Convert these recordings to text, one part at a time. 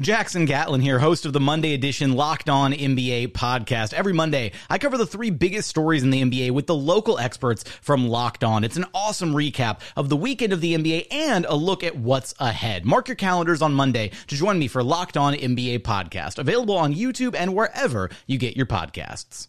Jackson Gatlin here, host of the Monday edition Locked On NBA podcast. Every Monday, I cover the three biggest stories in the NBA with the local experts from Locked On. It's an awesome recap of the weekend of the NBA and a look at what's ahead. Mark your calendars on Monday to join me for Locked On NBA podcast, available on YouTube and wherever you get your podcasts.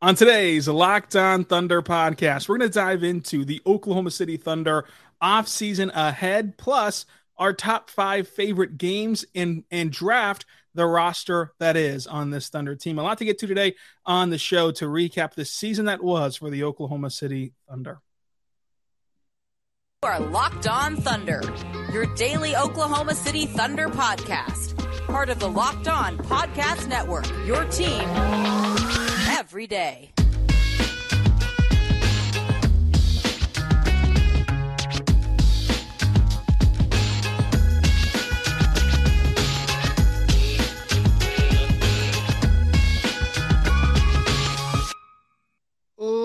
On today's Locked On Thunder podcast, we're going to dive into the Oklahoma City Thunder offseason ahead, plus our top five favorite games and and draft the roster that is on this Thunder team. A lot to get to today on the show to recap the season that was for the Oklahoma City Thunder. You are Locked On Thunder, your daily Oklahoma City Thunder podcast, part of the Locked On Podcast Network. Your team every day.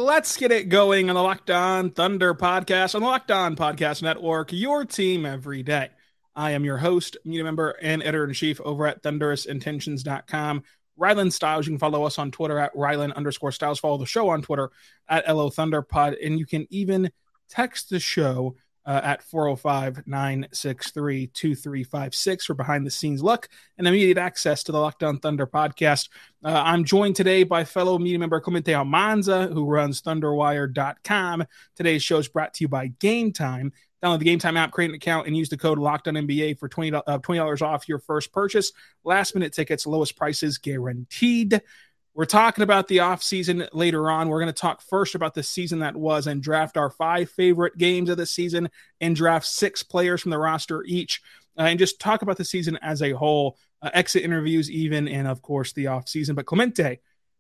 Let's get it going on the Locked On Thunder podcast on the Locked On Podcast Network, your team every day. I am your host, media member, and editor in chief over at thunderousintentions.com. Rylan Styles. You can follow us on Twitter at Rylan underscore Styles. Follow the show on Twitter at LO Thunder Pod. And you can even text the show uh, at 405 963 2356 for behind the scenes look and immediate access to the Locked On Thunder podcast. Uh, I'm joined today by fellow media member Clemente Almanza, who runs ThunderWire.com. Today's show is brought to you by Gametime. Download the Gametime app, create an account, and use the code Locked On NBA for 20, uh, $20 off your first purchase. Last minute tickets, lowest prices guaranteed. We're talking about the offseason later on. We're going to talk first about the season that was and draft our five favorite games of the season and draft six players from the roster each uh, and just talk about the season as a whole, uh, exit interviews, even, and of course the offseason. But Clemente,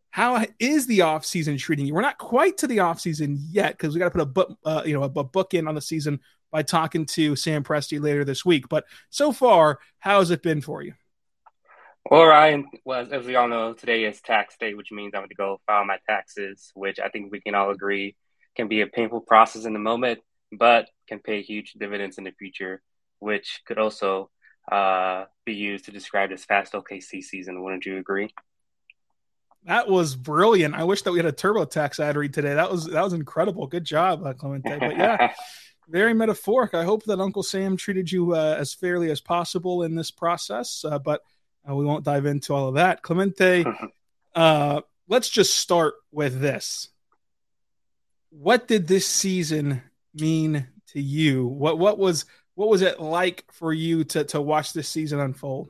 how is the offseason treating you? We're not quite to the offseason yet because we got to put a book, uh, you know, a, a book in on the season by talking to Sam Presti later this week. But so far, how has it been for you? Well, Ryan, well, as we all know, today is tax day, which means I'm going to go file my taxes, which I think we can all agree can be a painful process in the moment, but can pay huge dividends in the future, which could also uh, be used to describe this fast OKC season. Wouldn't you agree? That was brilliant. I wish that we had a TurboTax ad read today. That was that was incredible. Good job, uh, Clemente. But yeah, very metaphoric. I hope that Uncle Sam treated you uh, as fairly as possible in this process. Uh, but uh, we won't dive into all of that. Clemente, uh, let's just start with this. What did this season mean to you? What what was what was it like for you to to watch this season unfold?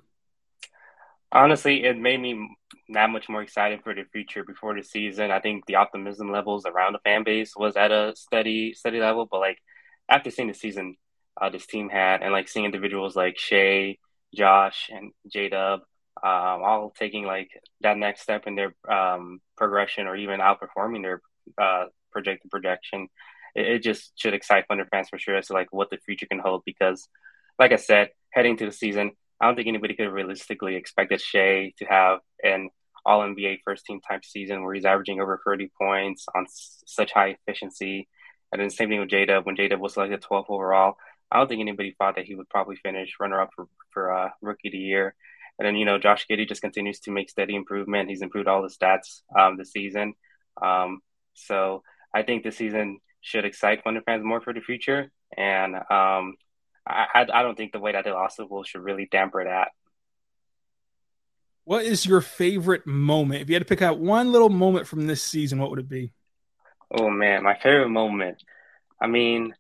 Honestly, it made me that much more excited for the future before the season. I think the optimism levels around the fan base was at a steady steady level, but like after seeing the season uh, this team had and like seeing individuals like Shai, Josh, and J Dub um, all taking like that next step in their um, progression or even outperforming their uh, projected projection, it, it, just should excite Thunder fans for sure as to like what the future can hold. Because, like I said, heading to the season, I don't think anybody could realistically expected Shai to have an All NBA first team type season where he's averaging over 30 points on s- such high efficiency. And then same thing with J Dub when J Dub was selected 12th overall. I don't think anybody thought that he would probably finish runner up for, for uh, rookie of the year And then, you know, Josh Giddey just continues to make steady improvement. He's improved all the stats um, this season. Um, so I think this season should excite Thunder fans more for the future. And um, I, I don't think the way that they lost the Wolves should really damper that. What is your favorite moment? If you had to pick out one little moment from this season, what would it be? Oh man, my favorite moment. I mean,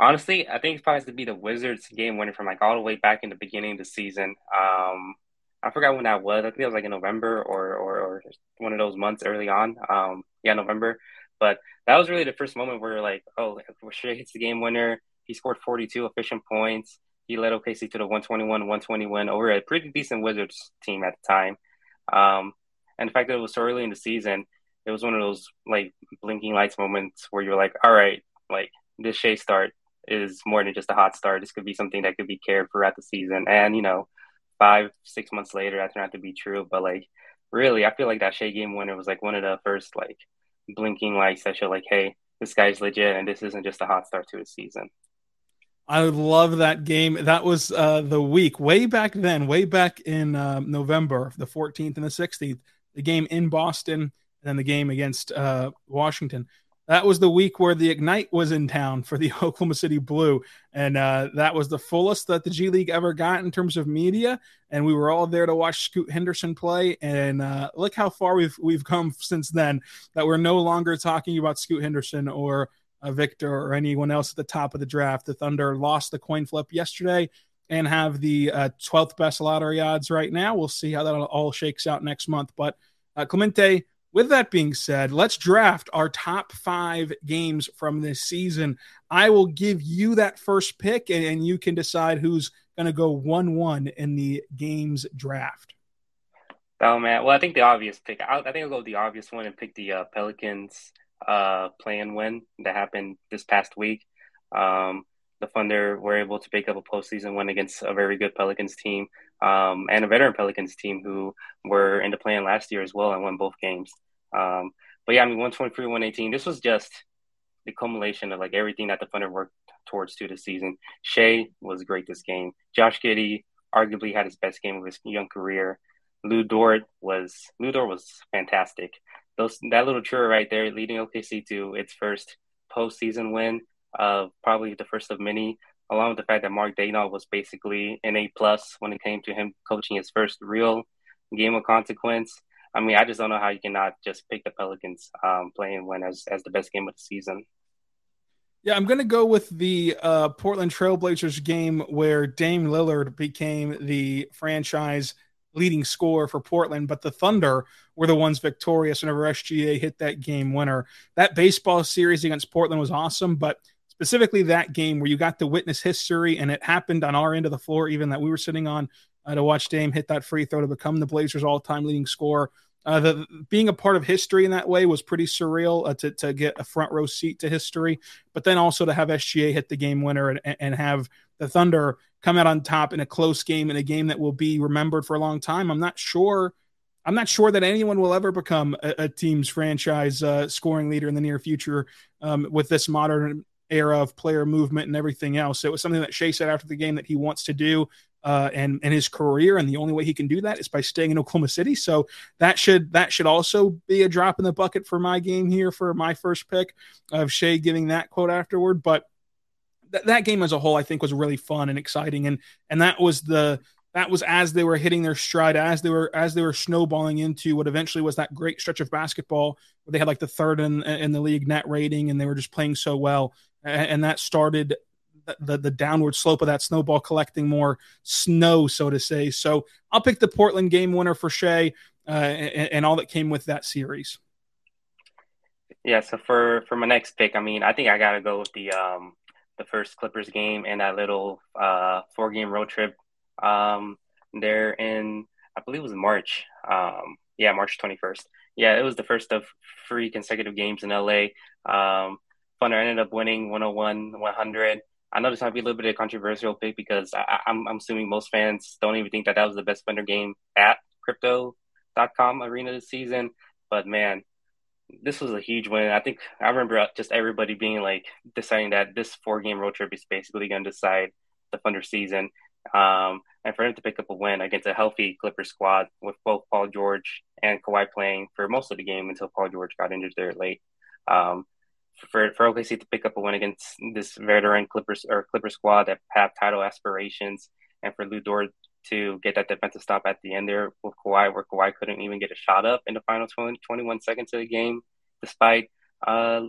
honestly, I think it probably has to be the Wizards game winner from like all the way back in the beginning of the season. Um, I forgot when that was. I think it was like in November or or, or one of those months early on. Um, yeah, November. But that was really the first moment where like, oh, Shai hits the game winner. He scored 42 efficient points. He led OKC to the 121-120 win over a pretty decent Wizards team at the time. Um, and the fact that it was so early in the season, it was one of those like blinking lights moments where you're like, all right, like this Shai start is more than just a hot start. This could be something that could be carried throughout the season. And you know, five, six months later, that turned out to be true. But like, really, I feel like that Shai game winner was like one of the first like blinking lights that show like, hey, this guy's legit, and this isn't just a hot start to his season. I would love that game. That was uh, the week way back then, way back in uh, November, the 14th and the 16th. The game in Boston, and then the game against uh, Washington that was the week where the Ignite was in town for the Oklahoma City Blue, and uh, that was the fullest that the G League ever got in terms of media. And we were all there to watch Scoot Henderson play. And uh, look how far we've we've come since then. That we're no longer talking about Scoot Henderson or uh, Victor or anyone else at the top of the draft. The Thunder lost the coin flip yesterday and have the uh, 12th best lottery odds right now. We'll see how that all shakes out next month. But uh, Clemente with that being said, let's draft our top five games from this season. I will give you that first pick, and, you can decide who's going to go 1 1 in the games draft. Oh, man. Well, I think the obvious pick, I, I think I'll go with the obvious one and pick the uh, Pelicans uh, play and win that happened this past week. Um, the Thunder were able to pick up a postseason win against a very good Pelicans team um, and a veteran Pelicans team who were in the plan last year as well and won both games. Um, but yeah, I mean, 123, 118. This was just the culmination of like everything that the Thunder worked towards to the season. Shai was great this game. Josh Giddey arguably had his best game of his young career. Lu Dort was Lu Dort was fantastic. Those that little trio right there, leading OKC to its first postseason win uh, probably the first of many, along with the fact that Mark Daigneault was basically an A plus when it came to him coaching his first real game of consequence. I mean, I just don't know how you cannot just pick the Pelicans um, playing win as as the best game of the season. Yeah, I'm going to go with the uh, Portland Trailblazers game where Dame Lillard became the franchise leading scorer for Portland, but the Thunder were the ones victorious whenever SGA hit that game winner. That baseball series against Portland was awesome, but specifically that game where you got to witness history and it happened on our end of the floor, even that we were sitting on uh, to watch Dame hit that free throw to become the Blazers' all-time leading scorer. Uh, the being a part of history in that way was pretty surreal uh, to to get a front row seat to history, but then also to have SGA hit the game winner and, and have the Thunder come out on top in a close game in a game that will be remembered for a long time. I'm not sure. I'm not sure that anyone will ever become a, a team's franchise uh, scoring leader in the near future um, with this modern era of player movement and everything else. It was something that Shai said after the game that he wants to do uh, and and his career, and the only way he can do that is by staying in Oklahoma City. So that should that should also be a drop in the bucket for my game here for my first pick of Shai giving that quote afterward. But th- that game as a whole, I think, was really fun and exciting, and and that was the that was as they were hitting their stride, as they were as they were snowballing into what eventually was that great stretch of basketball where they had like the third in in the league net rating, and they were just playing so well, and, that started the, the downward slope of that snowball collecting more snow, so to say. So I'll pick the Portland game winner for Shai uh, and, and, all that came with that series. Yeah, so for for my next pick, I mean, I think I gotta go with the um the first Clippers game and that little uh four game road trip um there in I believe it was March. Um yeah, March twenty first. Yeah, it was the first of three consecutive games in LA. Um Thunder ended up winning 101 100. I know this might be a little bit of a controversial pick because I, am assuming most fans don't even think that that was the best Thunder game at Crypto.com arena this season. But man, this was a huge win. I think I remember just everybody being like deciding that this four game road trip is basically going to decide the Thunder season. Um, and for him to pick up a win against a healthy Clipper squad with both Paul George and Kawhi playing for most of the game until Paul George got injured there late. Um, for for OKC to pick up a win against this veteran Clippers or Clipper squad that have title aspirations, and for Lu Dort to get that defensive stop at the end there with Kawhi, where Kawhi couldn't even get a shot up in the final 20, 21 seconds of the game, despite uh,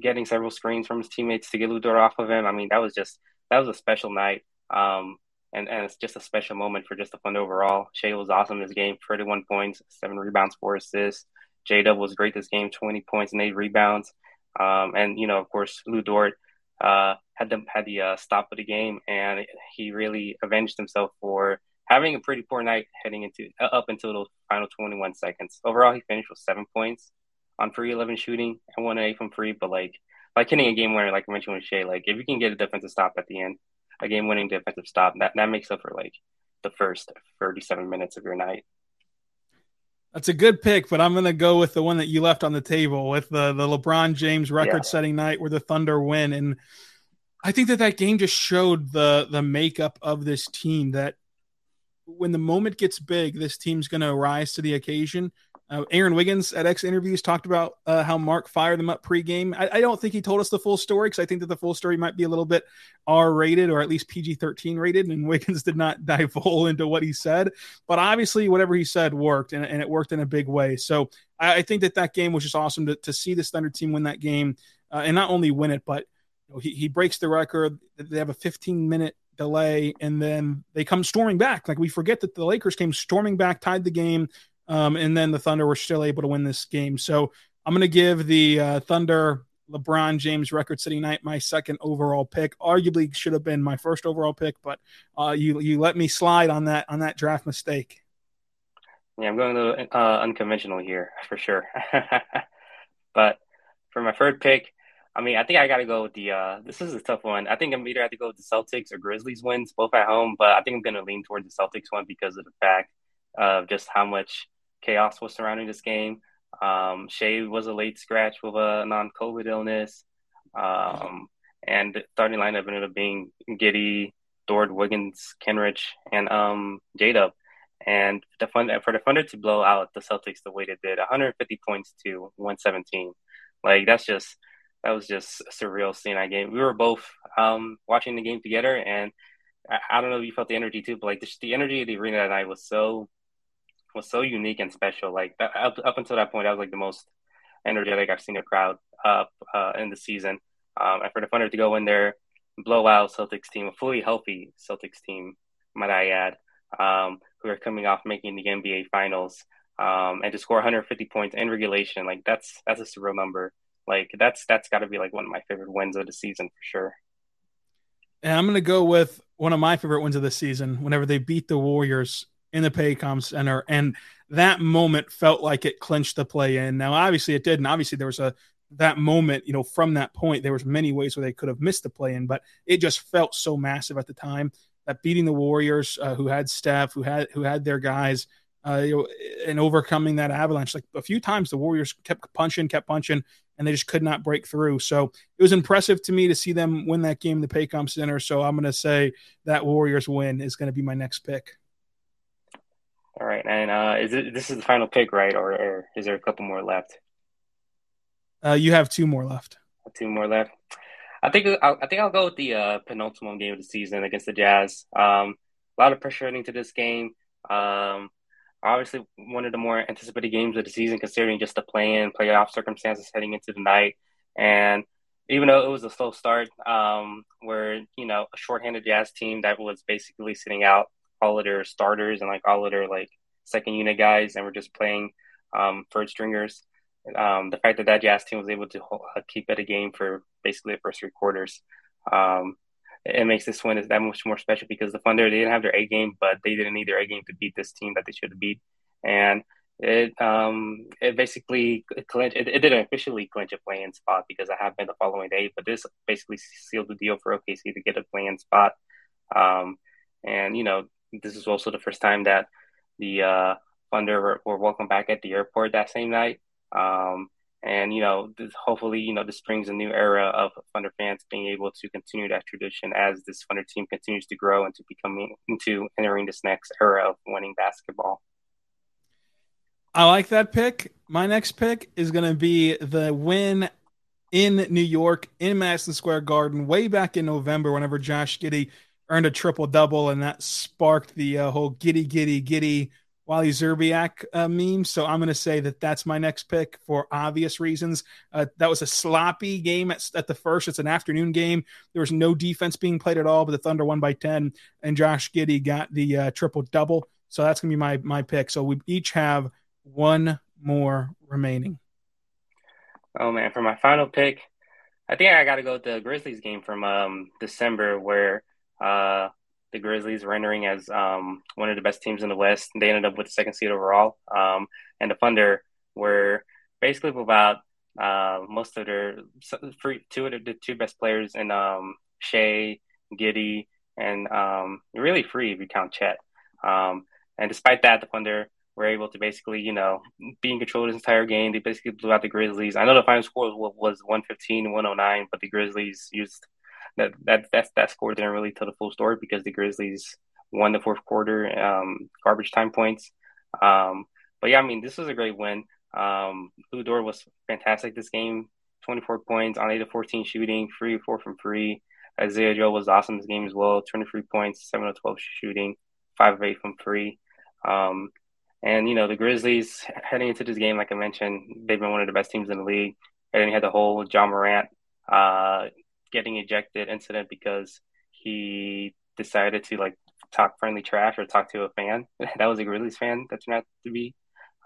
getting several screens from his teammates to get Lu Dort off of him. I mean, that was just that was a special night. Um, and, and it's just a special moment for just the fun overall. Shai was awesome this game, 31 points, seven rebounds, four assists. J Dub was great this game, 20 points and eight rebounds. Um, and you know, of course, Lu Dort uh, had the had the uh, stop of the game, and he really avenged himself for having a pretty poor night heading into uh, up until those final 21 seconds. Overall, he finished with seven points on free 11 shooting and one eight from free. But like like hitting a game winner, like I mentioned with Shai, like if you can get a defensive stop at the end, a game winning defensive stop, that that makes up for like the first 37 minutes of your night. That's a good pick, but I'm going to go with the one that you left on the table with the the LeBron James record-setting yeah. night where the Thunder win, and I think that that game just showed the the makeup of this team. That when the moment gets big, this team's going to rise to the occasion. Uh, Aaron Wiggins at X interviews talked about uh, how Mark fired them up pregame. I, I don't think he told us the full story because I think that the full story might be a little bit R rated or at least PG 13 rated. And Wiggins did not dive divulge into what he said. But obviously, whatever he said worked and, and it worked in a big way. So I, I, think that that game was just awesome to, to see the Thunder team win that game uh, and not only win it, but you know, he, he breaks the record. They have a 15 minute delay and then they come storming back. Like we forget that the Lakers came storming back, tied the game um, and then the Thunder were still able to win this game. So I'm going to give the uh, Thunder LeBron James record setting night my second overall pick. Arguably should have been my first overall pick, but uh, you you let me slide on that on that draft mistake. Yeah, I'm going a uh, unconventional here for sure. but for my third pick, I mean, I think I got to go with the. Uh, this is a tough one. I think I'm either have to go with the Celtics or Grizzlies wins, both at home. But I think I'm going to lean toward the Celtics one because of the fact of just how much chaos was surrounding this game. Um, Shai was a late scratch with a non-COVID illness, um, and starting lineup ended up being Giddey, Dort, Wiggins, Kenrich, and um, J-Dub. And the for the Thunder to blow out the Celtics the way they did, 150 points to 117, like that's just that was just a surreal seeing that game. We were both um, watching the game together, and I, I, don't know if you felt the energy too, but like the, the energy of the arena that night was so was so unique and special. Like up, up until that point, that was like the most energetic I've seen a crowd up uh, in the season. Um, and for the Thunder to go in there, blow out Celtics team, a fully healthy Celtics team, might I add, um, who are coming off making the NBA Finals, um, and to score 150 points in regulation, like that's that's a surreal number. Like that's that's got to be like one of my favorite wins of the season for sure. And I'm gonna go with one of my favorite wins of the season. Whenever they beat the Warriors in the Paycom Center, and that moment felt like it clinched the play in. Now, obviously, it did, and obviously there was a that moment. You know, from that point, there was many ways where they could have missed the play in, but it just felt so massive at the time that beating the Warriors, uh, who had Steph, who had who had their guys. Uh, you know, and overcoming that avalanche. Like a few times, the Warriors kept punching, kept punching, and they just could not break through. So it was impressive to me to see them win that game in the Paycom Center. So I'm going to say that Warriors win is going to be my next pick. All right, and uh, is it this is the final pick, right, or, or is there a couple more left? Uh, you have two more left. Two more left. I think I'll, I think I'll go with the uh, penultimate game of the season against the Jazz. Um, a lot of pressure heading to this game. Um, obviously, one of the more anticipated games of the season, considering just the play-in, playoff circumstances heading into the night. And even though it was a slow start, um, where you know a shorthanded Jazz team that was basically sitting out all of their starters and like all of their like second unit guys, and we're just playing um, third stringers. Um, the fact that that Jazz team was able to hold, uh, keep it a game for basically the first three quarters, um, it makes this win is that much more special because the Thunder they didn't have their A game, but they didn't need their A game to beat this team that they should have beat, and it um it basically clinch it, it didn't officially clinch a play-in spot because it happened the following day, but this basically sealed the deal for OKC to get a play-in spot. Um, and you know this is also the first time that the uh, Thunder were, were welcome back at the airport that same night. Um, And you know, this, hopefully, you know, this brings a new era of Thunder fans being able to continue that tradition as this Thunder team continues to grow into becoming into entering this next era of winning basketball. I like that pick. My next pick is going to be the win in New York in Madison Square Garden way back in November, whenever Josh Giddey earned a triple double, and that sparked the uh, whole giddy, giddy, giddy Wally Szczerbiak uh, meme. So I'm going to say that that's my next pick for obvious reasons. Uh, that was a sloppy game at, at, the first. It's an afternoon game. There was no defense being played at all, but the Thunder won by 10, and Josh Giddey got the uh, triple double. So that's going to be my my pick. So we each have one more remaining. Oh man, for my final pick, I think I got to go with the Grizzlies game from um, December where uh, the Grizzlies were entering as um, one of the best teams in the West. They ended up with the second seed overall, um, and the Thunder were basically without uh, most of their two of the, two best players in um, Shai, Giddey, and um, really free if you count Chet. Um, and despite that, the Thunder were able to basically, you know, be in control of this entire game. They basically blew out the Grizzlies. I know the final score was, was 115 109, but the Grizzlies used that that that that score didn't really tell the full story because the Grizzlies won the fourth quarter, um, garbage time points. Um, but yeah, I mean, this was a great win. Um, Lu Dort was fantastic this game. 24 points on 8 of 14 shooting, 3 4 from free. Isaiah Joe was awesome this game as well. 23 points, 7 of 12 shooting, 5 of 8 from free. Um, and, you know, the Grizzlies heading into this game, like I mentioned, they've been one of the best teams in the league. And then you had the whole Ja Morant uh, getting ejected incident because he decided to like talk friendly trash or talk to a fan. that was a Grizzlies fan that turned out to be.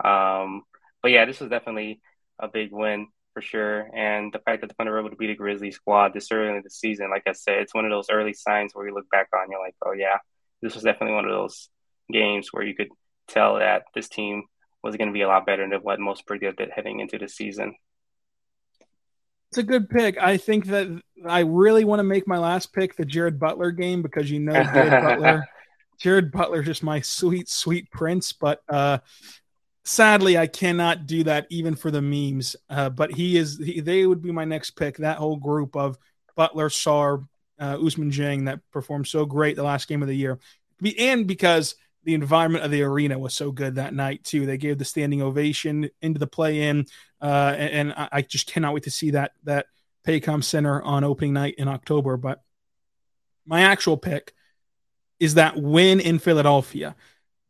Um, but yeah, this was definitely a big win for sure. And the fact that the Thunder were able to beat a Grizzlies squad this early in the season, like I said, it's one of those early signs where you look back on, you're like, oh yeah, this was definitely one of those games where you could tell that this team was going to be a lot better than what most predicted heading into the season. It's a good pick. I think that I really want to make my last pick the Jared Butler game because you know Jared Butler. Jared Butler just my sweet, sweet prince. But uh, sadly, I cannot do that even for the memes. Uh, but he is. He, they would be my next pick. That whole group of Butler, Sarr, uh, Ousmane Dieng that performed so great the last game of the year, and because the environment of the arena was so good that night too. They gave the standing ovation into the play-in, uh, and, and, I just cannot wait to see that that Paycom Center on opening night in October. But my actual pick is that win in Philadelphia.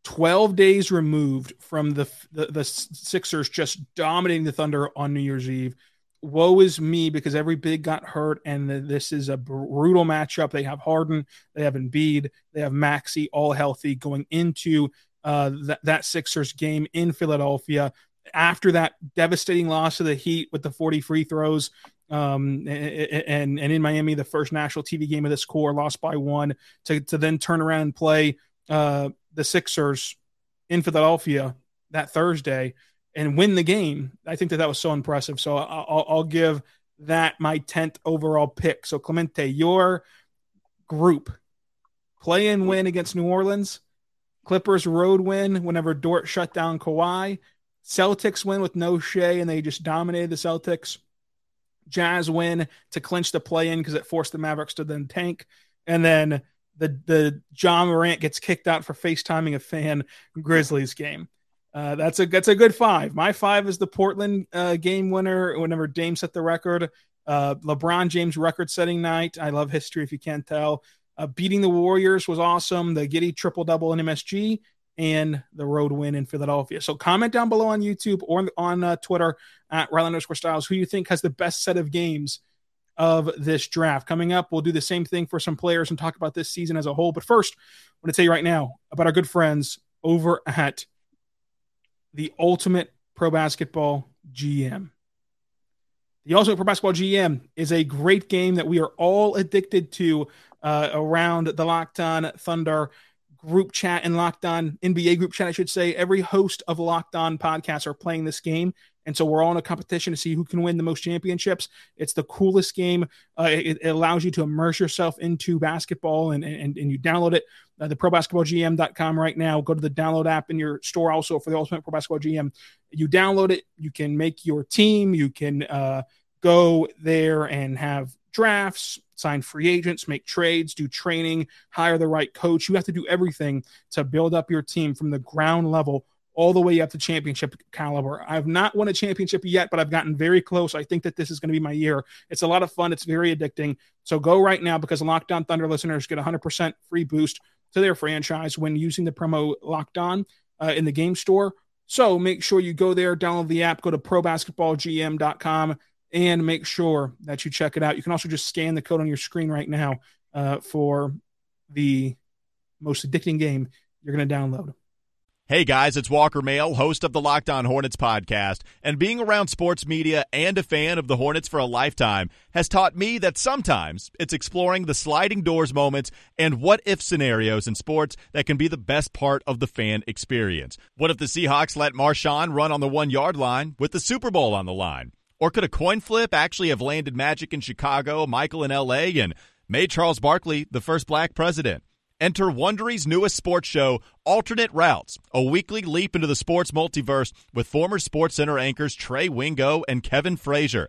12 days removed from the, the, the Sixers just dominating the Thunder on New Year's Eve woe is me because every big got hurt, and this is a brutal matchup. They have Harden, they have Embiid, they have Maxey, all healthy going into uh, that Sixers game in Philadelphia. After that devastating loss to the Heat with the 40 free throws, um, and and in Miami, the first national TV game of this core, lost by one, to to then turn around and play uh, the Sixers in Philadelphia that Thursday and win the game. I think that that was so impressive. So I'll, I'll give that my 10th overall pick. So Clemente, your group play and win against New Orleans, Clippers road win whenever Dort shut down Kawhi, Celtics win with no Shai and they just dominated the Celtics. Jazz win to clinch the play in because it forced the Mavericks to then tank. And then the the Ja Morant gets kicked out for FaceTiming a fan Grizzlies game. Uh, that's a that's a good five. My five is the Portland uh, game winner. Whenever Dame set the record, uh, LeBron James record setting night. I love history if you can't tell. Uh, beating the Warriors was awesome. The Giddey triple double in MSG and the road win in Philadelphia. So comment down below on YouTube or on uh, Twitter at Rylan underscore Styles who you think has the best set of games of this draft. Coming up, we'll do the same thing for some players and talk about this season as a whole. But first, I want to tell you right now about our good friends over at the Ultimate Pro Basketball GM. The Ultimate Pro Basketball GM is a great game that we are all addicted to uh, around the Locked On Thunder group chat and Locked On NBA group chat, I should say. Every host of Locked On podcasts are playing this game. And so we're all in a competition to see who can win the most championships. It's the coolest game. Uh, it, it, allows you to immerse yourself into basketball and, and, and you download it uh, the probasketballgm.com right now. Go to the download app in your store also for the Ultimate Pro Basketball GM. You download it, you can make your team, you can uh, go there and have drafts, sign free agents, make trades, do training, hire the right coach. You have to do everything to build up your team from the ground level all the way up to championship caliber. I've not won a championship yet, but I've gotten very close. I think that this is going to be my year. It's a lot of fun. It's very addicting. So go right now because Locked On Thunder listeners get 100% free boost to their franchise when using the promo Locked On uh, in the game store. So make sure you go there, download the app, go to probasketballgm.com, and make sure that you check it out. You can also just scan the code on your screen right now uh, for the most addicting game you're going to download. Hey guys, it's Walker Mail, host of the Locked On Hornets podcast, and being around sports media and a fan of the Hornets for a lifetime has taught me that sometimes it's exploring the sliding doors moments and what if scenarios in sports that can be the best part of the fan experience. What if the Seahawks let Marshawn run on the one yard line with the Super Bowl on the line? Or could a coin flip actually have landed Magic in Chicago, Michael in LA, and made Charles Barkley the first black president? Enter Wondery's newest sports show, Alternate Routes, a weekly leap into the sports multiverse with former SportsCenter anchors Trey Wingo and Kevin Frazier.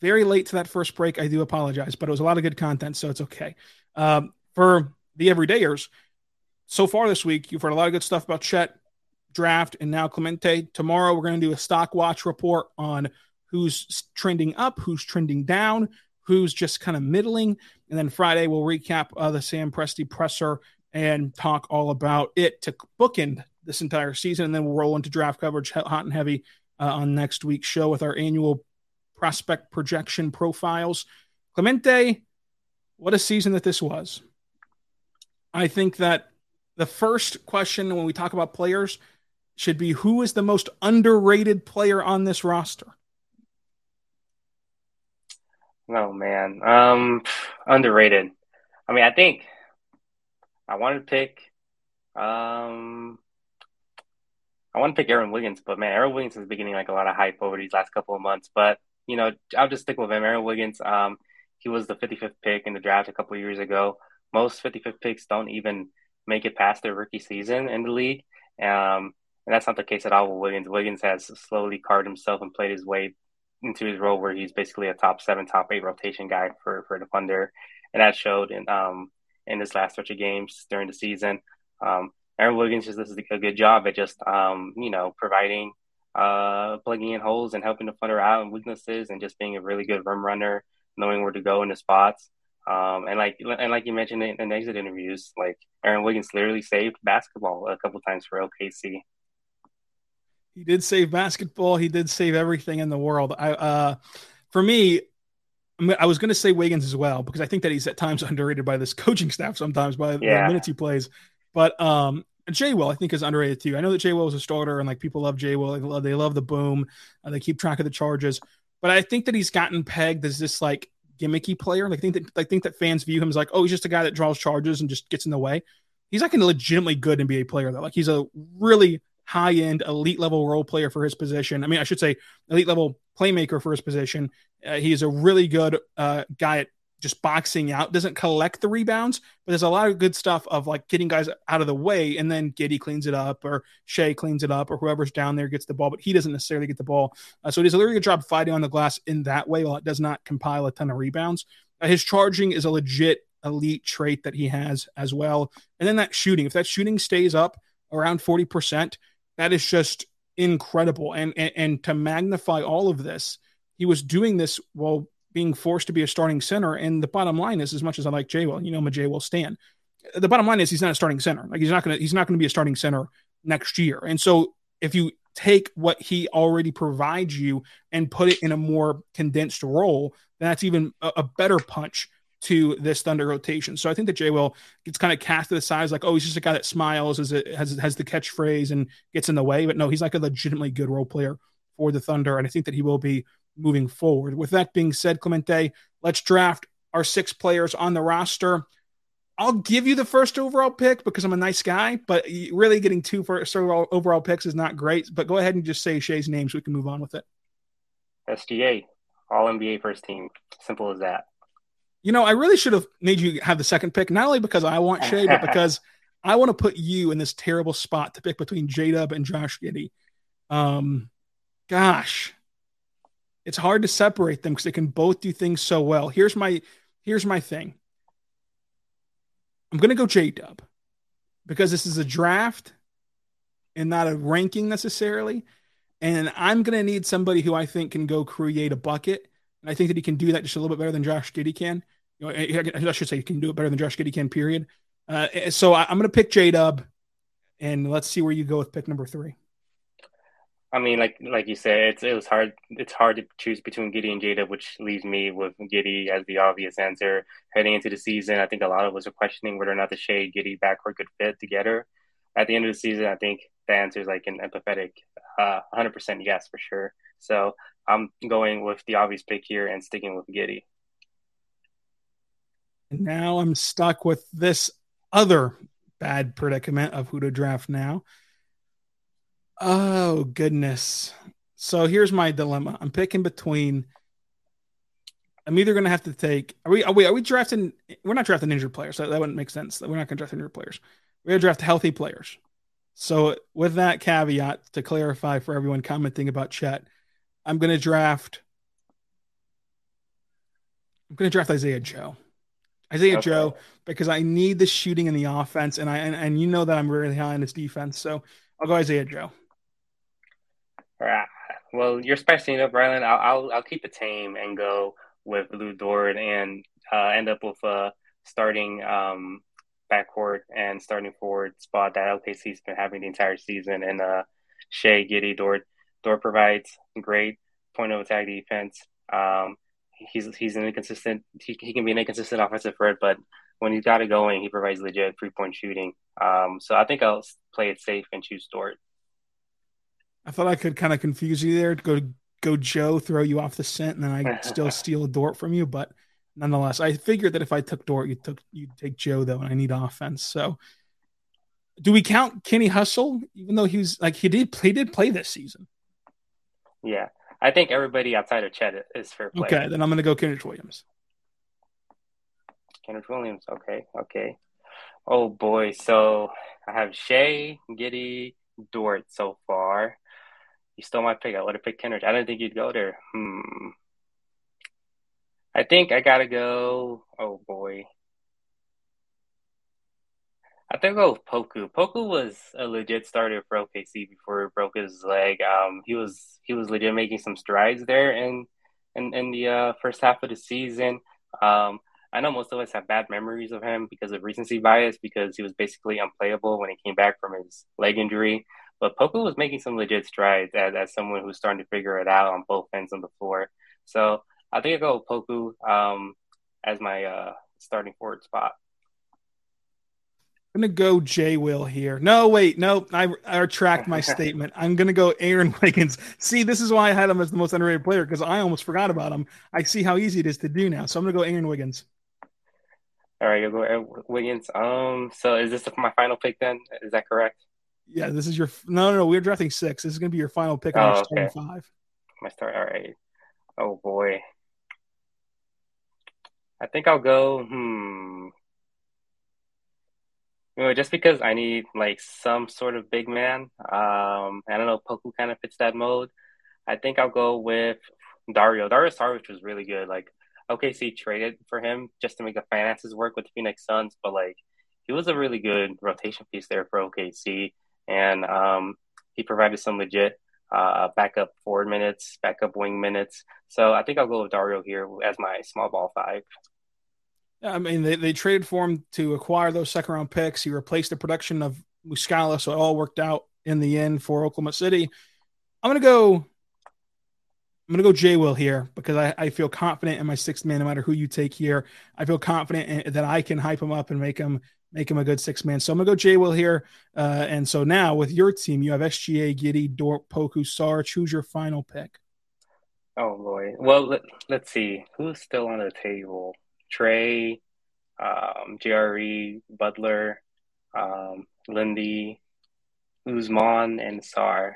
Very late to that first break. I do apologize, but it was a lot of good content, so it's okay. Um, for the everydayers, so far this week, you've heard a lot of good stuff about Chet, draft, and now Clemente. Tomorrow, we're going to do a stock watch report on who's trending up, who's trending down, who's just kind of middling. And then Friday, we'll recap uh, the Sam Presti presser and talk all about it to bookend this entire season. And then we'll roll into draft coverage hot and heavy uh, on next week's show with our annual prospect projection profiles. Clemente, what a season that this was. I think that the first question when we talk about players should be who is the most underrated player on this roster? Oh man, um, underrated. I mean, I think I want to pick, um, I want to pick Aaron Williams, but man, Aaron Wiggins is beginning like a lot of hype over these last couple of months. But you know, I'll just stick with him. Aaron Wiggins, um, he was the 55th pick in the draft a couple years ago. Most 55th picks don't even make it past their rookie season in the league. Um, and that's not the case at all with Wiggins. Wiggins has slowly carved himself and played his way into his role where he's basically a top seven, top eight rotation guy for for the Thunder, and that showed in um in his last stretch of games during the season. Um, Aaron Wiggins just does a good job at just um you know providing uh plugging in holes and helping the Thunder out and weaknesses and just being a really good rim runner, knowing where to go in the spots. Um, and like and like you mentioned in, in exit interviews, like Aaron Wiggins literally saved basketball a couple times for OKC. He did save basketball. He did save everything in the world. I, uh, for me, I was going to say Wiggins as well because I think that he's at times underrated by this coaching staff. Sometimes by yeah. the minutes he plays, but um, Jay Will I think is underrated too. I know that Jay Will is a starter and like people love Jay Will. They love, they love the boom. Uh, they keep track of the charges, but I think that he's gotten pegged as this like gimmicky player. Like I think that I think that fans view him as like, oh, he's just a guy that draws charges and just gets in the way. He's like a legitimately good NBA player though. Like he's a really high end elite level role player for his position. I mean, I should say elite level playmaker for his position. Uh, he's a really good uh, guy at just boxing out. Doesn't collect the rebounds, but there's a lot of good stuff of like getting guys out of the way, and then Giddey cleans it up, or Shai cleans it up, or whoever's down there gets the ball, but he doesn't necessarily get the ball. Uh, so he does a really good job fighting on the glass in that way, while it does not compile a ton of rebounds. Uh, his charging is a legit elite trait that he has as well. And then that shooting, if that shooting stays up around 40%, that is just incredible. And, and, and to magnify all of this, he was doing this while being forced to be a starting center. And the bottom line is, as much as I like Jay Will, you know, I'm a Jay Will stand. The bottom line is he's not a starting center. Like he's not gonna he's not gonna be a starting center next year. And so if you take what he already provides you and put it in a more condensed role, then that's even a, a better punch to this Thunder rotation. So I think that Jay Will gets kind of cast to the side, like, oh, he's just a guy that smiles, as it has has the catchphrase and gets in the way. But no, he's like a legitimately good role player for the Thunder, and I think that he will be moving forward. With that being said, Clemente, let's draft our six players on the roster. I'll give you the first overall pick because I'm a nice guy, but really getting two first overall picks is not great. But go ahead and just say Shai's name so we can move on with it. SGA, All NBA first team. Simple as that. You know, I really should have made you have the second pick, not only because I want Shai, but because I want to put you in this terrible spot to pick between J Dub and Josh Giddey. Um, gosh, it's hard to separate them because they can both do things so well. Here's my here's my thing. I'm gonna go J Dub because this is a draft and not a ranking necessarily. And I'm gonna need somebody who I think can go create a bucket and I think that he can do that just a little bit better than Josh Giddey can. You know, eh, eh, I should say he can do it better than Josh Giddey can. Period. Uh, eh, so I, am to pick J Dub, and let's see where you go with pick number three. I mean, like like you said, it's it was hard. It's hard to choose between Giddey and Jada, which leaves me with Giddey as the obvious answer heading into the season. I think a lot of us are questioning whether or not the Shai Giddey backcourt could fit together. At the end of the season, I think the answer is like an empathetic, uh, 100% yes for sure. So I'm going with the obvious pick here and sticking with Giddey. Now I'm stuck with this other bad predicament of who to draft now. Oh goodness. So here's my dilemma. I'm picking between I'm either going to have to take. Are we? Are we? Are we drafting? We're not drafting injured players. So that wouldn't make sense. We're not going to draft injured players. We're going to draft healthy players. So with that caveat, to clarify for everyone commenting about Chet, I'm going to draft. I'm going to draft Isaiah Joe. Isaiah okay. Joe because I need the shooting in the offense, and I and, and you know that I'm really high on this defense, so I'll go Isaiah Joe. Right. Well, you're spicing it up, Rylan. I'll, I'll, I'll keep it tame and go with Lu Dort and uh, end up with a starting um, backcourt and starting forward spot that OKC's been having the entire season, and uh, Shai Giddey Dort Dort provides great point of attack defense. Um, he's he's an inconsistent. He, he can be an inconsistent offensive threat, but when he's got it going, he provides legit three point shooting. Um, so I think I'll play it safe and choose Dort. I thought I could kind of confuse you there. Go go Joe, throw you off the scent, and then I still steal a Dort from you. But nonetheless, I figured that if I took Dort, you took you'd take Joe though, and I need offense. So do we count Kenny Hustle, even though he was like he did he did play this season? Yeah, I think everybody outside of Chet is fair play. Okay, then I'm going to go Kenrich Williams. Kenrich Williams. Okay, okay. Oh boy, so I have Shai, Giddey, Dort so far. You stole my pick. I would have picked Kenrich. I didn't think you'd go there. Hmm. I think I gotta go. Oh boy. I think I'll go Poku. Poku was a legit starter for OKC before he broke his leg. Um, he was he was legit making some strides there in in, in the uh, first half of the season. Um, I know most of us have bad memories of him because of recency bias because he was basically unplayable when he came back from his leg injury. But Poku was making some legit strides as, as someone who's starting to figure it out on both ends of the floor. So I think I'll go with Poku um, as my uh, starting forward spot. I'm gonna go Jay Will here. No, wait, no, I, I retract my statement. I'm gonna go Aaron Wiggins. See, this is why I had him as the most underrated player because I almost forgot about him. I see how easy it is to do now, so I'm gonna go Aaron Wiggins. All right, you'll go Aaron Wiggins. Um, so is this my final pick then? Is that correct? Yeah, this is your no, no, no. We're drafting six. This is gonna be your final pick on oh, okay. five. My start. All right. Oh boy. I think I'll go. Hmm. You know, just because I need like some sort of big man. Um, I don't know. Poku kind of fits that mode. I think I'll go with Dario. Dario Saric was really good. Like OKC traded for him just to make the finances work with the Phoenix Suns, but like he was a really good rotation piece there for OKC, and um, he provided some legit uh, backup forward minutes, backup wing minutes. So I think I'll go with Dario here as my small ball five. I mean, they, they traded for him to acquire those second round picks. He replaced the production of Muscala, so it all worked out in the end for Oklahoma City. I'm to go. I'm I'm gonna go J Will here because I, I feel confident in my sixth man, no matter who you take here. I feel confident in, that I can hype him up and make him make him a good six man. So I'm gonna go J Will here. Uh, and so now with your team, you have SGA, Giddey, Dort, Poku, Sarr. Choose your final pick. Oh boy. Well, let, us see who's still on the table. Trey, um, JRE, Butler, um, Lindy, Ousmane, and Sarr.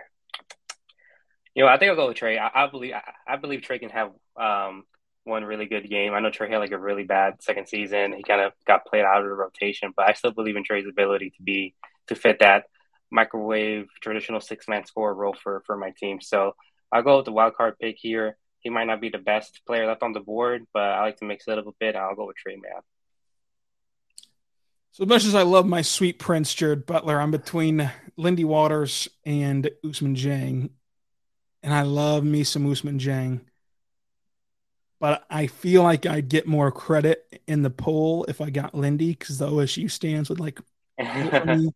You know, I think I'll go with Trey. I, I believe I, I, believe Trey can have um, one really good game. I know Trey had like a really bad second season. He kind of got played out of the rotation, but I still believe in Trey's ability to be to fit that microwave traditional six man score role for for my team. So I'll go with the wild card pick here. He might not be the best player left on the board, but I like to mix it up a bit. I'll go with Trey Man. So as much as I love my sweet prince Jared Butler, I'm between Lindy Waters and Ousmane Dieng and I love me some Ousmane Dieng. But I feel like I'd get more credit in the poll if I got Lindy because the OSU stands would like. I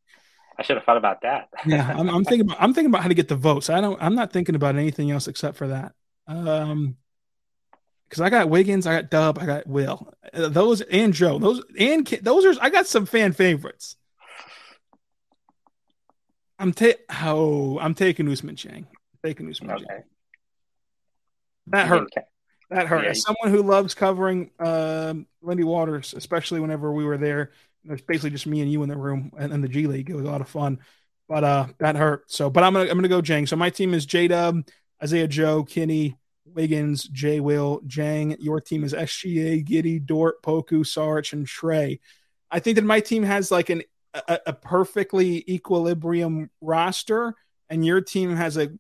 should have thought about that. yeah, I'm, I'm, thinking about I'm thinking about how to get the votes. I don't. I'm not thinking about anything else except for that. Um, because I got Wiggins, I got Dub, I got Will. Those and Joe. Those and those are. I got some fan favorites. I'm ta- oh, I'm taking Ousmane Dieng. Fake news magic. Okay. That hurt. That hurt. Yeah. As someone who loves covering Lindy Waters, especially whenever we were there, it's basically just me and you in the room and, and the G League. It was a lot of fun, but uh, that hurt. So, but I'm gonna I'm gonna go Dieng. So my team is J Dub, Isaiah Joe, Kenny, Wiggins, J Will, Dieng. Your team is SGA, Giddey, Dort, Poku, Sarge, and Trey. I think that my team has like an a, a perfectly equilibrium roster, and your team has a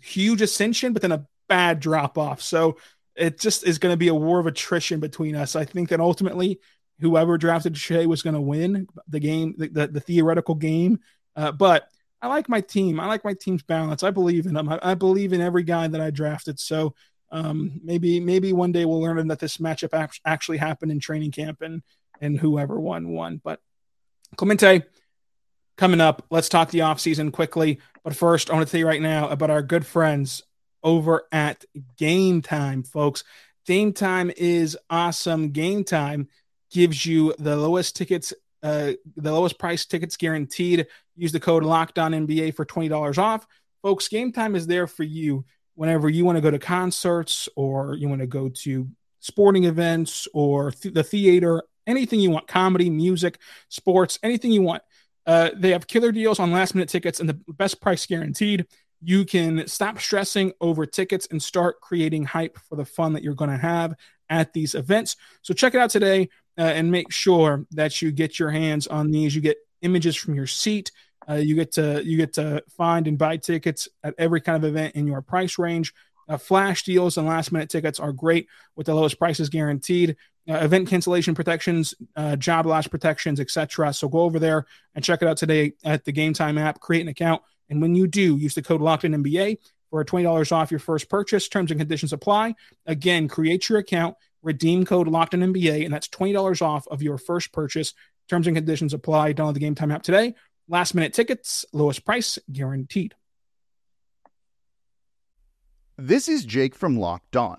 huge ascension, but then a bad drop off. So it just is going to be a war of attrition between us. I think that ultimately, whoever drafted Shai was going to win the game, the, the, the theoretical game. Uh, but I like my team. I like my team's balance. I believe in them. I, I believe in every guy that I drafted. So um, maybe maybe one day we'll learn that this matchup actually happened in training camp and and whoever won won. But Clemente, coming up. Let's talk the offseason quickly. But first, I want to tell you right now about our good friends over at Gametime, folks. Gametime is awesome. Gametime gives you the lowest tickets, uh, the lowest price tickets guaranteed. Use the code LOCKEDONNBA for $20 off. Folks, Gametime is there for you whenever you want to go to concerts or you want to go to sporting events or th- the theater, anything you want, comedy, music, sports, anything you want. Uh, they have killer deals on last minute tickets and the best price guaranteed. You can stop stressing over tickets and start creating hype for the fun that you're going to have at these events. So check it out today uh, and make sure that you get your hands on these. You get images from your seat. Uh, you get to you get to find and buy tickets at every kind of event in your price range. Uh, flash deals and last minute tickets are great with the lowest prices guaranteed uh, event cancellation protections, uh, job loss protections, etc. So go over there and check it out today at the Gametime app. Create an account, and when you do, use the code Locked On NBA for twenty dollars off your first purchase. Terms and conditions apply. Again, create your account, redeem code Locked On NBA, and that's twenty dollars off of your first purchase. Terms and conditions apply. Download the Gametime app today. Last minute tickets, lowest price guaranteed. This is Jake from Locked On.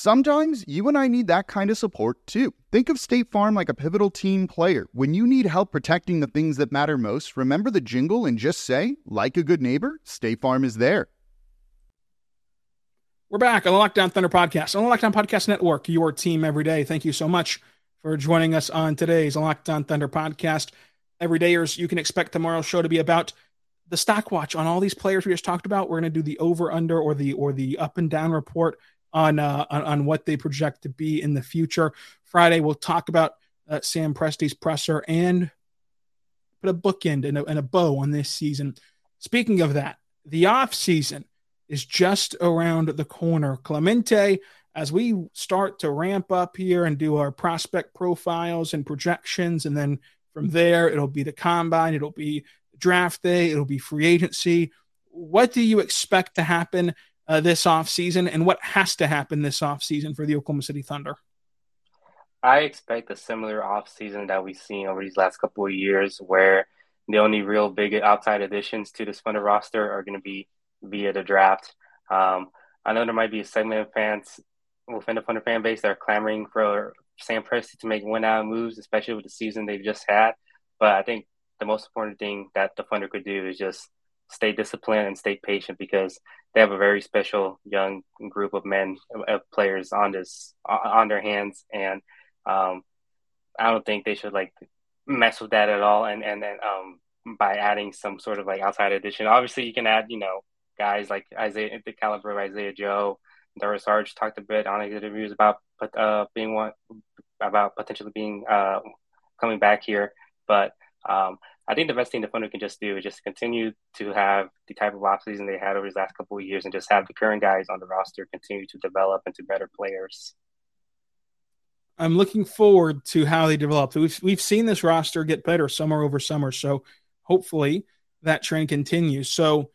Sometimes you and I need that kind of support too. Think of State Farm like a pivotal team player. When you need help protecting the things that matter most, remember the jingle and just say, like a good neighbor, State Farm is there. We're back on the Locked On Thunder podcast on the Locked On Podcast Network, your team every day. Thank you so much for joining us on today's Locked On Thunder podcast. Every dayers, you can expect tomorrow's show to be about the stock watch on all these players we just talked about. We're going to do the over under or the or the up and down report on, uh, on on what they project to be in the future. Friday we'll talk about uh, Sam Presti's presser and put a bookend and a, and a bow on this season. Speaking of that, the off season is just around the corner. Clemente, as we start to ramp up here and do our prospect profiles and projections, and then from there it'll be the combine, it'll be draft day, it'll be free agency. What do you expect to happen uh, this offseason, and what has to happen this offseason for the Oklahoma City Thunder? I expect a similar offseason that we've seen over these last couple of years, where the only real big outside additions to this Thunder roster are going to be via the draft. Um, I know there might be a segment of fans within the Thunder fan base that are clamoring for Sam Presti to make win out moves, especially with the season they've just had. But I think the most important thing that the Thunder could do is just stay disciplined and stay patient because they have a very special young group of men of players on this on their hands and um, I don't think they should like mess with that at all and and then um, by adding some sort of like outside addition. Obviously you can add you know guys like Isaiah the caliber of Isaiah Joe Dario Saric talked a bit on his interviews about uh, being one about potentially being uh, coming back here but um, I think the best thing the Thunder can just do is just continue to have the type of offseason they had over these last couple of years and just have the current guys on the roster continue to develop into better players. I'm looking forward to how they develop. We've we've seen this roster get better summer over summer, so hopefully that trend continues. So,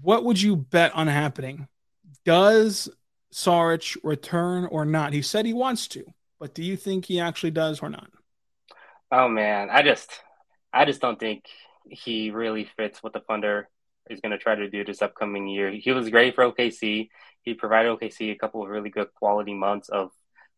what would you bet on happening? Does Saric return or not? He said he wants to, but do you think he actually does or not? Oh man, I just I just don't think he really fits what the funder is going to try to do this upcoming year. He was great for OKC. He provided OKC a couple of really good quality months of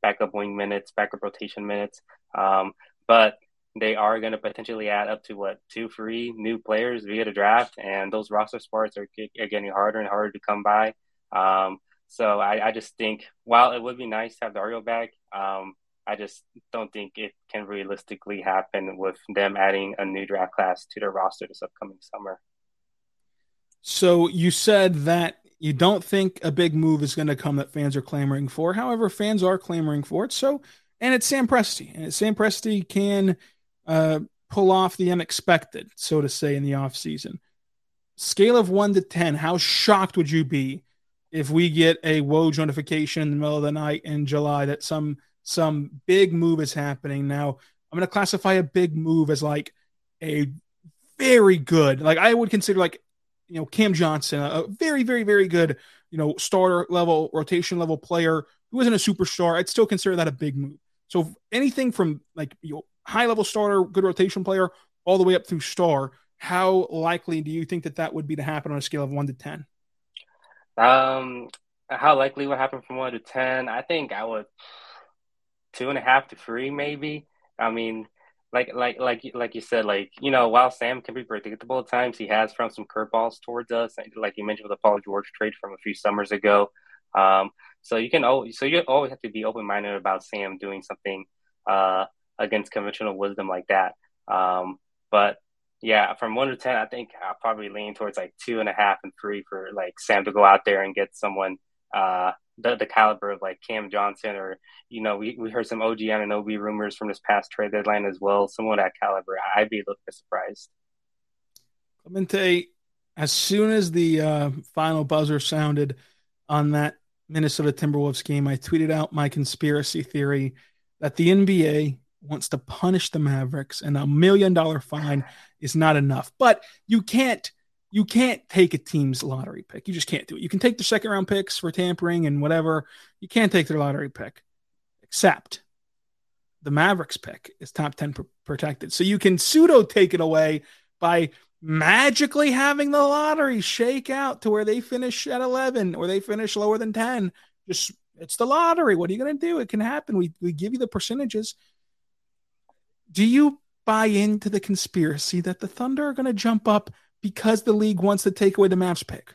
backup wing minutes, backup rotation minutes. Um, but they are going to potentially add up to what two, three new players via the draft, and those roster spots are, are getting harder and harder to come by. Um, so I, I, just think while it would be nice to have Dario back, um, I just don't think it can realistically happen with them adding a new draft class to their roster this upcoming summer. So you said that you don't think a big move is going to come that fans are clamoring for. However, fans are clamoring for it. So, and it's Sam Presti, and Sam Presti can uh, pull off the unexpected, so to say, in the offseason. Scale of one to 10, how shocked would you be if we get a Woj notification in the middle of the night in July that some some big move is happening. Now, I'm going to classify a big move as like a very good, like I would consider like, you know, Cam Johnson, a very, very, very good, you know, starter level, rotation level player who isn't a superstar. I'd still consider that a big move. So anything from like, you know, high level starter, good rotation player, all the way up through star, how likely do you think that that would be to happen on a scale of one to 10? Um, how likely would happen from one to 10? I think I would two and a half to three, maybe. I mean, like like like like you said, like you know, while Sam can be predictable at times, he has thrown some curveballs towards us, like you mentioned with the Paul George trade from a few summers ago. Um, so you can always so you always have to be open minded about Sam doing something uh, against conventional wisdom like that. Um, but yeah, from one to ten, I think I'll probably lean towards like two and a half and three for like Sam to go out there and get someone uh, the, the caliber of like Cam Johnson or you know we, we heard some OG Anunoby rumors from this past trade deadline as well. Someone that caliber, I'd be a little bit surprised. Clemente, as soon as the uh, final buzzer sounded on that Minnesota Timberwolves game, I tweeted out my conspiracy theory that the NBA wants to punish the Mavericks and a million dollar fine is not enough. But you can't you can't take a team's lottery pick. You just can't do it. You can take the second round picks for tampering and whatever. You can't take their lottery pick, except the Mavericks pick is top 10 pr- protected. So you can pseudo take it away by magically having the lottery shake out to where they finish at 11 or they finish lower than 10. Just it's the lottery. What are you going to do? It can happen. We, we give you the percentages. Do you buy into the conspiracy that the Thunder are going to jump up because the league wants to take away the match pick.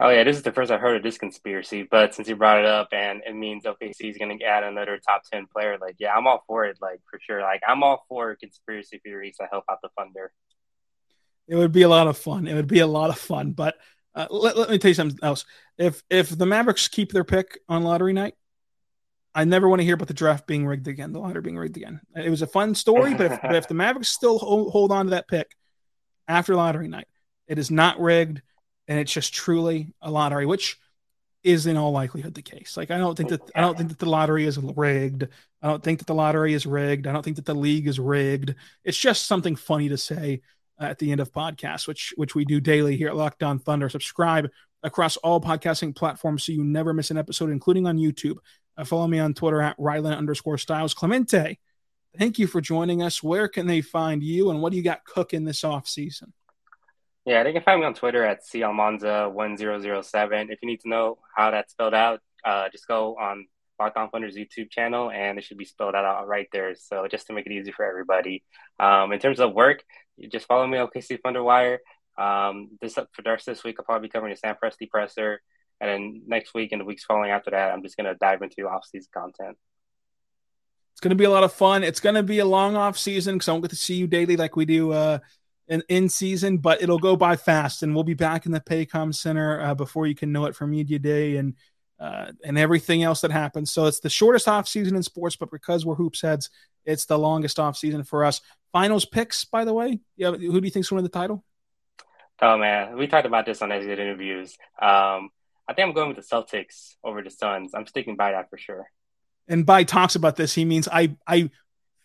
Oh yeah, this is the first I've heard of this conspiracy. But since you brought it up, and it means OKC is going to add another top ten player, like yeah, I'm all for it. Like for sure, like I'm all for conspiracy theories that help out the funder. It would be a lot of fun. It would be a lot of fun. But uh, let, let me tell you something else. If if the Mavericks keep their pick on lottery night, I never want to hear about the draft being rigged again, the lottery being rigged again. It was a fun story, but if, but if the Mavericks still hold, hold on to that pick after lottery night, it is not rigged, and it's just truly a lottery, which is in all likelihood the case. Like I don't think that I don't think that the lottery is rigged. I don't think that the lottery is rigged. I don't think that the league is rigged. It's just something funny to say at the end of podcasts, which which we do daily here at Locked On Thunder. Subscribe across all podcasting platforms so you never miss an episode, including on YouTube. Uh, follow me on Twitter at Rylan underscore Styles Clemente. Thank you for joining us. Where can they find you, and what do you got cooking this off season? Yeah, they can find me on Twitter at calmonza1007. If you need to know how that's spelled out, uh, just go on Locked On Thunder's YouTube channel, and it should be spelled out right there. So just to make it easy for everybody. Um, in terms of work, just follow me on OKC Thunderwire. Um, this for the rest of this week, I'll probably be covering the Sam Presti presser. and then next week and the weeks following after that, I'm just gonna dive into off-season content. It's gonna be a lot of fun. It's gonna be a long off season because I won't get to see you daily like we do uh, in in season, but it'll go by fast, and we'll be back in the Paycom Center uh, before you can know it for media day and uh, and everything else that happens. So it's the shortest off season in sports, but because we're hoops heads, it's the longest off season for us. Finals picks, by the way. Yeah, who do you think's winning the title? Oh man, we talked about this on exit interviews. Um, I think I'm going with the Celtics over the Suns. I'm sticking by that for sure. And by talks about this, he means I I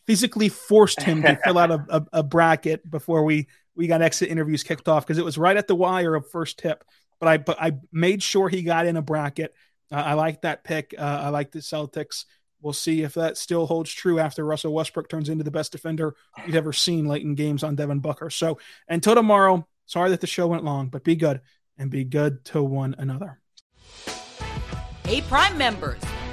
physically forced him to fill out a, a, a, bracket before we we got exit interviews kicked off because it was right at the wire of first tip. But I but I made sure he got in a bracket. Uh, I like that pick. Uh, I like the Celtics. We'll see if that still holds true after Russell Westbrook turns into the best defender you've ever seen late in games on Devin Booker. So until tomorrow, sorry that the show went long, but be good and be good to one another. Hey, Prime members,